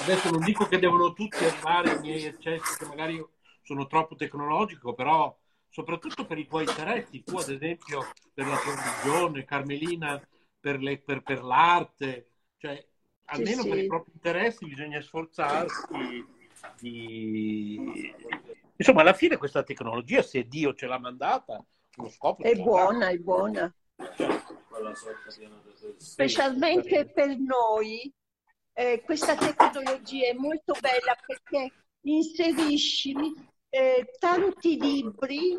Adesso non dico che devono tutti arrivare ai miei eccessi, che magari sono troppo tecnologico, però soprattutto per i tuoi interessi, tu ad esempio per la tua religione, Carmelina per, le- per- per l'arte, cioè almeno sì. per i propri interessi bisogna sforzarsi di... Insomma, alla fine questa tecnologia, se Dio ce l'ha mandata, uno scopo È buona, è buona. Specialmente per noi, eh, questa tecnologia è molto bella perché inserisci eh, tanti libri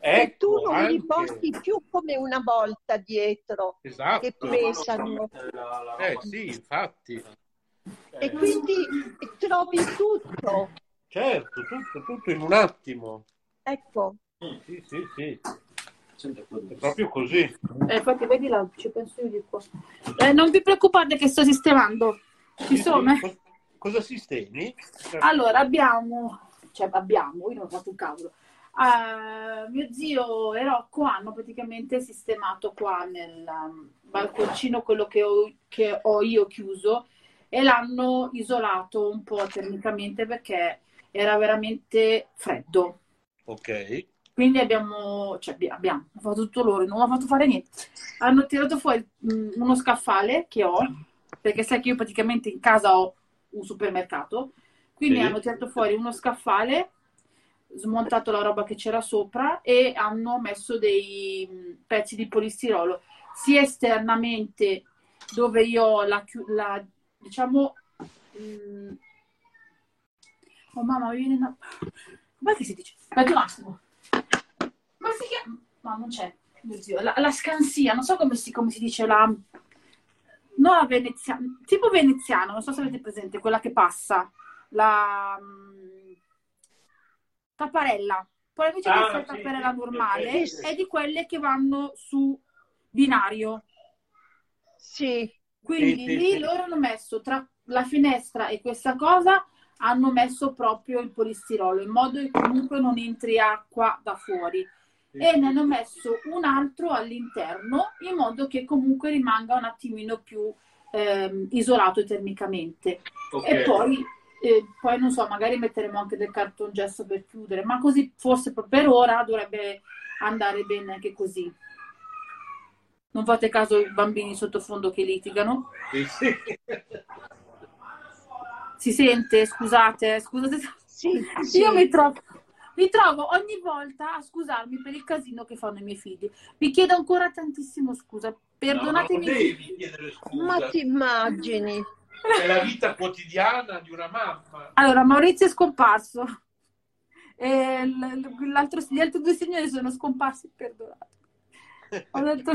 che tu Ecco, non li anche. porti più come una volta dietro, Esatto. che pesano. Eh sì, infatti. E quindi trovi tutto. Certo, tutto, tutto in un attimo. Ecco, Sì, sì, sì. È proprio così. Eh, infatti, vedi là, ci penso io di qua. Eh, non vi preoccupate che sto sistemando. Ci Sì, sono, sì. eh? Cos- Cosa sistemi? Allora, abbiamo, cioè abbiamo, io non ho fatto un cavolo. Ah, mio zio e Rocco hanno praticamente sistemato qua nel um, balconcino quello che ho, che ho io chiuso e l'hanno isolato un po' termicamente perché era veramente freddo. Ok. Quindi abbiamo, cioè abbi- abbiamo, fatto tutto loro, non ho fatto fare niente. Hanno tirato fuori mh, uno scaffale che ho, perché sai che io praticamente in casa ho un supermercato, quindi Sì. hanno tirato fuori uno scaffale, smontato la roba che c'era sopra e hanno messo dei pezzi di polistirolo, sia esternamente dove io ho la, la diciamo, mh, oh mamma, mi viene una... Com'è che si dice? Aspetta un attimo. Come si chiama? No, non c'è. Mio zio. La, la scansia, non so come si, come si dice la... No, la veneziana, tipo veneziano, non so se avete presente, quella che passa, la mm, tapparella. Poi invece Ah, essere sì, tapparella sì, normale, ok, sì. è di quelle che vanno su binario. sì, Quindi Sì, sì, lì sì. loro hanno messo tra la finestra e questa cosa, hanno messo proprio il polistirolo, in modo che comunque non entri acqua da fuori. E ne hanno messo un altro all'interno, in modo che comunque rimanga un attimino più ehm, isolato termicamente. Ok. E poi, eh, poi non so, magari metteremo anche del cartongesso per chiudere, ma così forse per- per ora dovrebbe andare bene anche così. Non fate caso ai bambini sottofondo che litigano. Sì, sì. Si sente? Scusate, scusate. Sì, sì. Io mi trovo, mi trovo ogni volta a scusarmi per il casino che fanno i miei figli. Vi chiedo ancora tantissimo scusa. Perdonatemi. No, non devi chiedere Ma ti immagini? È la vita quotidiana di una mamma. Allora, Maurizio è scomparso. E gli altri due signori sono scomparsi, perdonate. Ho detto...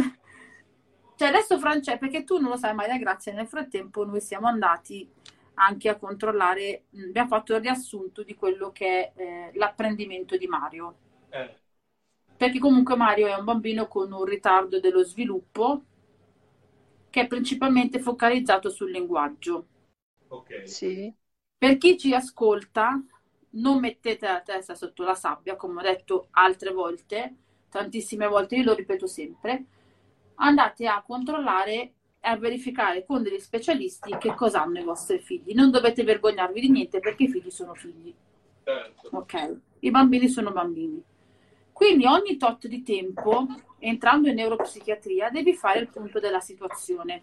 Cioè, adesso Francesco, perché tu non lo sai, Maria Grazia, nel frattempo noi siamo andati anche a controllare, abbiamo fatto il riassunto di quello che è eh, l'apprendimento di Mario. Eh, Perché comunque Mario è un bambino con un ritardo dello sviluppo che è principalmente focalizzato sul linguaggio. ok. Sì. Per chi ci ascolta, non mettete la testa sotto la sabbia, come ho detto altre volte, tantissime volte, io lo ripeto sempre, andate a controllare e a verificare con degli specialisti che cosa hanno i vostri figli. Non dovete vergognarvi di niente perché i figli sono figli, Certo. ok? I bambini sono bambini. Quindi ogni tot di tempo, entrando in neuropsichiatria, devi fare il punto della situazione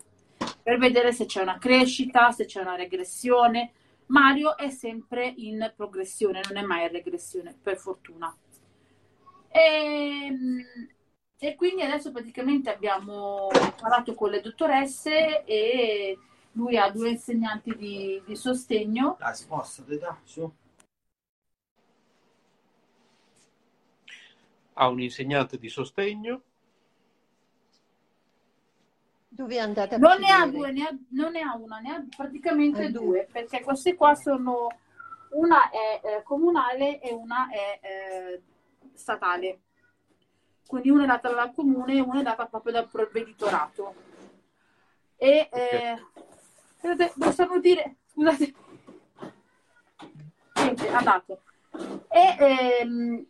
per vedere se c'è una crescita, se c'è una regressione. Mario è sempre in progressione, non è mai in regressione, per fortuna. E, e quindi adesso praticamente abbiamo parlato con le dottoresse e lui ha due insegnanti di, di sostegno. Dai, spostati, dai, su. Ha un insegnante di sostegno. Dove è andata a Non ne ha due, ne ha- non ne ha una, ne ha praticamente Ah, due, perché queste qua sono, una è eh, comunale e una è eh, statale. Quindi una è data dal comune e una è data proprio dal provveditorato. E eh, scusate, possiamo dire, scusate, niente, è andato. E, ehm,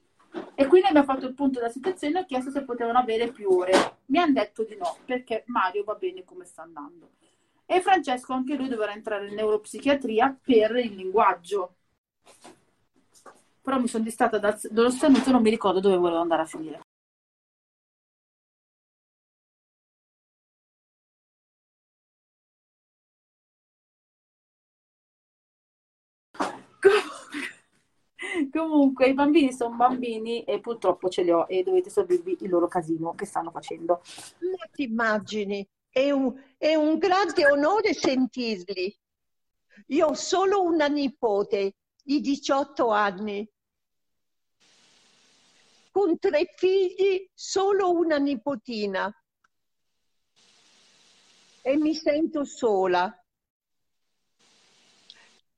e quindi abbiamo fatto il punto della situazione e ho chiesto se potevano avere più ore. Mi hanno detto di no, perché Mario va bene come sta andando. E Francesco anche lui dovrà entrare in neuropsichiatria per il linguaggio. Però mi sono distratta dal- dallo stenuto e non mi ricordo dove volevo andare a finire. Comunque, i bambini sono bambini e purtroppo ce li ho e dovete sorbirvi il loro casino che stanno facendo. Ma ti immagini? È un, è un grande onore sentirli. Io ho solo una nipote di 18 anni. Con tre figli, solo una nipotina. E mi sento sola.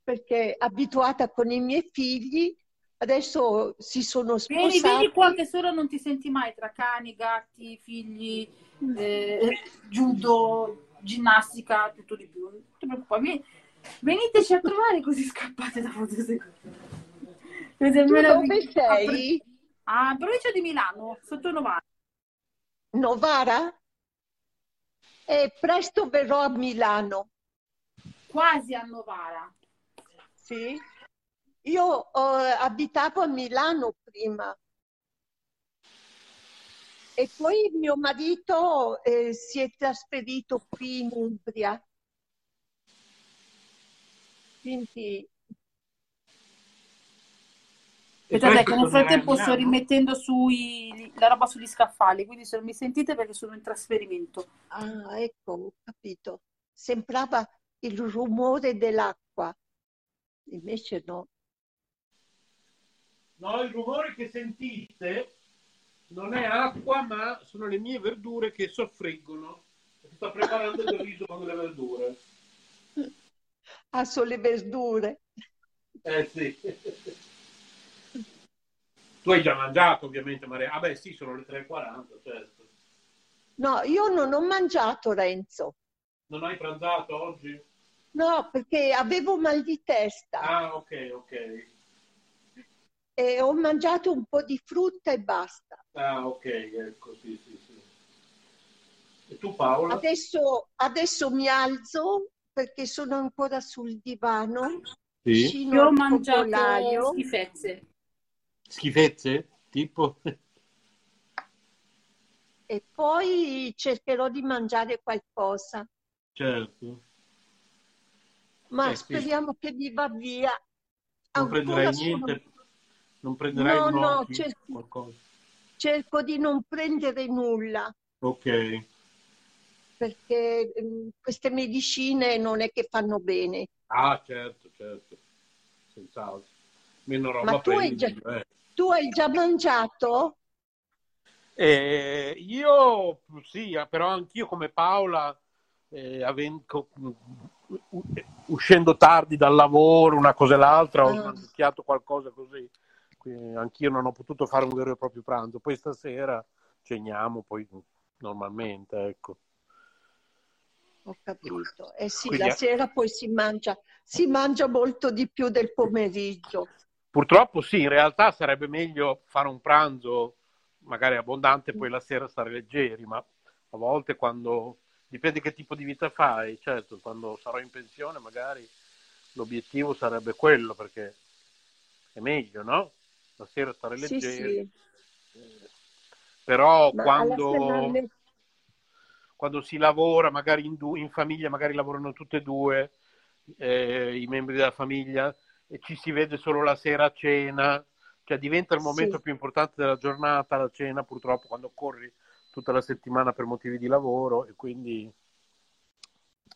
Perché abituata con i miei figli, adesso si sono Vieni, sposati. vieni qua che solo non ti senti mai tra cani, gatti, figli, eh, judo, ginnastica, tutto di più. Non ti preoccupare, vieni- veniteci a trovare così scappate da meravigliosi. dove sei? Ah, provincia di Milano, sotto Novara. Novara? E presto verrò a Milano. Quasi a Novara. Sì. Io eh, abitavo a Milano prima e poi mio marito eh, si è trasferito qui in Umbria. Quindi Aspettate che nel frattempo sto rimettendo sui, la roba sugli scaffali, quindi se non mi sentite perché sono in trasferimento. Ah, ecco, ho capito. Sembrava il rumore dell'acqua. Invece no. No, il rumore che sentite non è acqua, ma sono le mie verdure che soffriggono. Sto preparando del riso con le verdure. Ah, sono le verdure. Eh sì. Tu hai già mangiato, ovviamente, Maria. Ah beh, sì, sono le 3.40, certo. No, io non ho mangiato, Renzo. Non hai pranzato oggi? No, perché avevo mal di testa Ah, ok, ok. E ho mangiato un po' di frutta e basta. Ah, ok, ecco, sì, sì, sì. tu Paola? Adesso, adesso mi alzo perché sono ancora sul divano, Sì. Io ho mangiato focolaio. schifezze. Schifezze? Tipo? e poi cercherò di mangiare qualcosa, Certo. ma Eh, sì. speriamo che mi va via. Non Ancora prenderai sono- niente? Non prenderai No, no, cerco- Qualcosa? cerco di non prendere nulla Ok. perché mm, queste medicine non è che fanno bene. Ah, certo, certo. Senz'altro. Meno roba Ma tu hai prendi, già- meglio è. Tu hai già mangiato? Eh, io sì, però anch'io come Paola, eh, aven- co- u- uscendo tardi dal lavoro, una cosa e l'altra, ho Ah. mangiato qualcosa così. Anch'io non ho potuto fare un vero e proprio pranzo. Poi stasera ceniamo, poi normalmente, ecco. Ho capito. Eh sì, Quindi- la sera poi si mangia, si mangia molto di più del pomeriggio. Purtroppo sì, in realtà sarebbe meglio fare un pranzo magari abbondante e poi la sera stare leggeri, ma a volte quando dipende che tipo di vita fai, certo, quando sarò in pensione magari l'obiettivo sarebbe quello perché è meglio, no? La sera stare Sì, leggeri. sì. Eh, Però Ma quando, quando si lavora, magari in, du- in famiglia, magari lavorano tutte e due eh, i membri della famiglia e ci si vede solo la sera a cena, cioè diventa il momento Sì. più importante della giornata, la cena purtroppo quando corri tutta la settimana per motivi di lavoro e quindi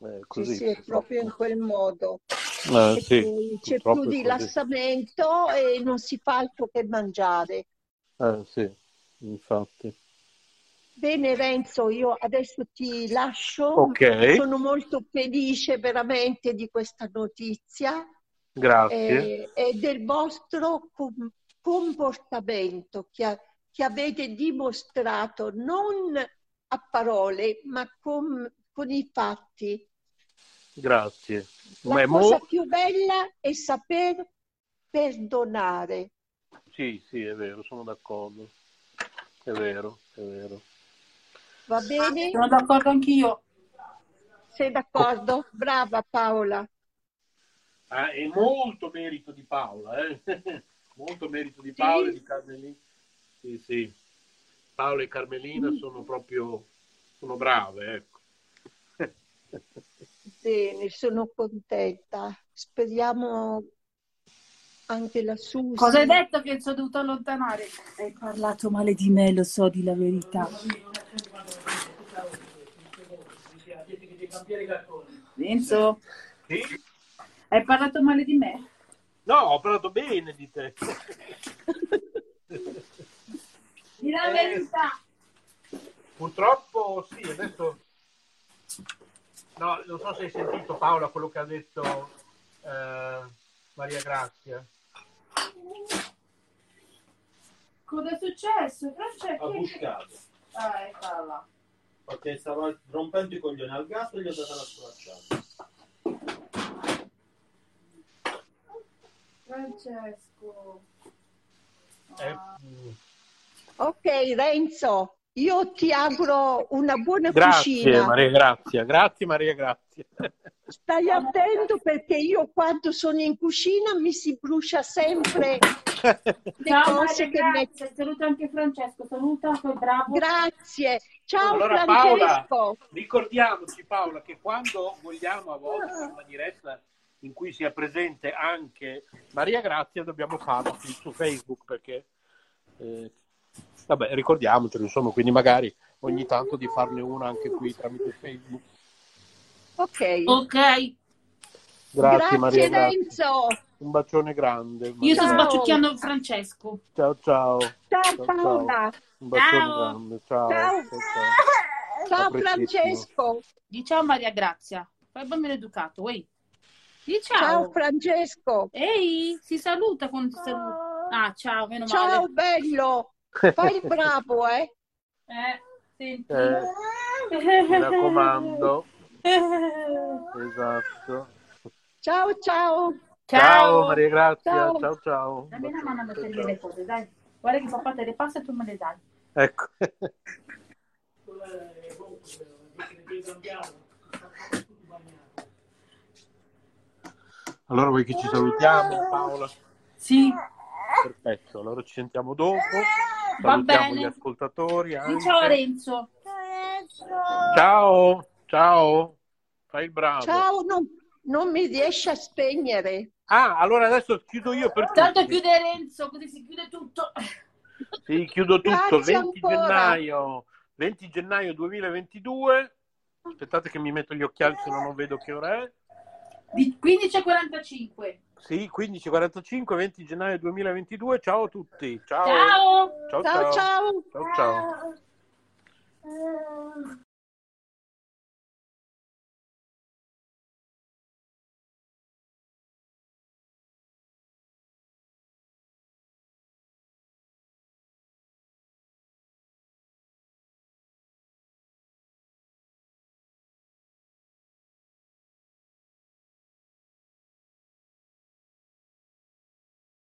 eh, Sì, così. sì, è proprio in quel modo. Eh, E sì, c'è più rilassamento e non si fa altro che mangiare. Eh, sì, infatti. Bene, Renzo, io adesso ti lascio. Ok, Sono molto felice veramente di questa notizia grazie. eh, e del vostro com- comportamento che, a- che avete dimostrato non a parole, ma con, con i fatti. Grazie. La Ma è mo- cosa più bella è saper perdonare. Sì, sì, è vero, sono d'accordo. È vero, è vero. Va bene? Sono d'accordo anch'io. Sei d'accordo? Brava Paola. Ah, è molto merito di Paola, eh? molto merito di Paola e Sì? di Carmelina. Sì, sì. Paola e Carmelina sono proprio sono brave, ecco. Bene, sono contenta. Speriamo anche la Susi. Cosa hai detto che sono dovuto allontanare? Hai parlato male di me, lo so, di la verità. Renzo, Sì? hai parlato male di me? No, ho parlato bene di te. Di la Eh, verità. Purtroppo sì, adesso no, non so se hai sentito Paola quello che ha detto eh, Maria Grazia. Cosa è successo? ha Francesco? buscato Ah, eccola là. perché stava rompendo i coglioni al gatto e gli ho dato la sculacciata. Francesco. Eh, Ah. mm, Ok, Renzo, io ti auguro una buona grazie cucina. Maria Grazia, grazie Maria Grazia. Stai attento perché io quando sono in cucina mi si brucia sempre le Ciao cose Maria, che metto. grazie. Saluta anche Francesco. Saluta, sei bravo. Grazie. Ciao Allora Paola, Francesco. ricordiamoci Paola che quando vogliamo a volte fare una diretta in cui sia presente anche Maria Grazia dobbiamo farlo su Facebook perché eh, vabbè ricordiamocelo insomma quindi magari ogni tanto di farne una anche qui tramite Facebook. Ok. Ok. Grazie, Maria Grazie. Renzo. Un bacione grande. Io sto Ciao. sbaciucchiando Francesco. Ciao ciao. Ciao Ciao, Paola. Un bacione Ciao. grande. Ciao. Ciao. ciao, ciao. Ciao. Francesco. Di ciao Maria Grazia. Fai il bambino educato, uè. Di ciao. Ciao Francesco. Ehi, si saluta quando ti saluta. Ah, ciao, meno Ciao male. bello. Fai il bravo, eh. Eh, senti. Eh, mi raccomando. Esatto. Ciao ciao. Ciao, Maria Grazia. Ciao. Ciao ciao. Dammi una mano a ciao. le cose, dai. Guarda che papà te le passa e tu me le dai. Ecco. Allora vuoi che ci salutiamo, Paola? Sì, Perfetto, allora ci sentiamo dopo. Va bene. gli ascoltatori. anche. ciao Renzo. Ciao, ciao. Fai il bravo. Ciao, non, non mi riesci a spegnere. Ah, allora adesso chiudo io per Tanto tutti. chiude Renzo, così si chiude tutto. Sì, chiudo tutto. Grazie 20 ancora. gennaio, 20 gennaio 2022. Aspettate che mi metto gli occhiali se no non vedo che ora è. Di 15.45. Sì, 15.45, 20 gennaio 2022. Ciao a tutti. Ciao. Ciao ciao. ciao. ciao, ciao. ciao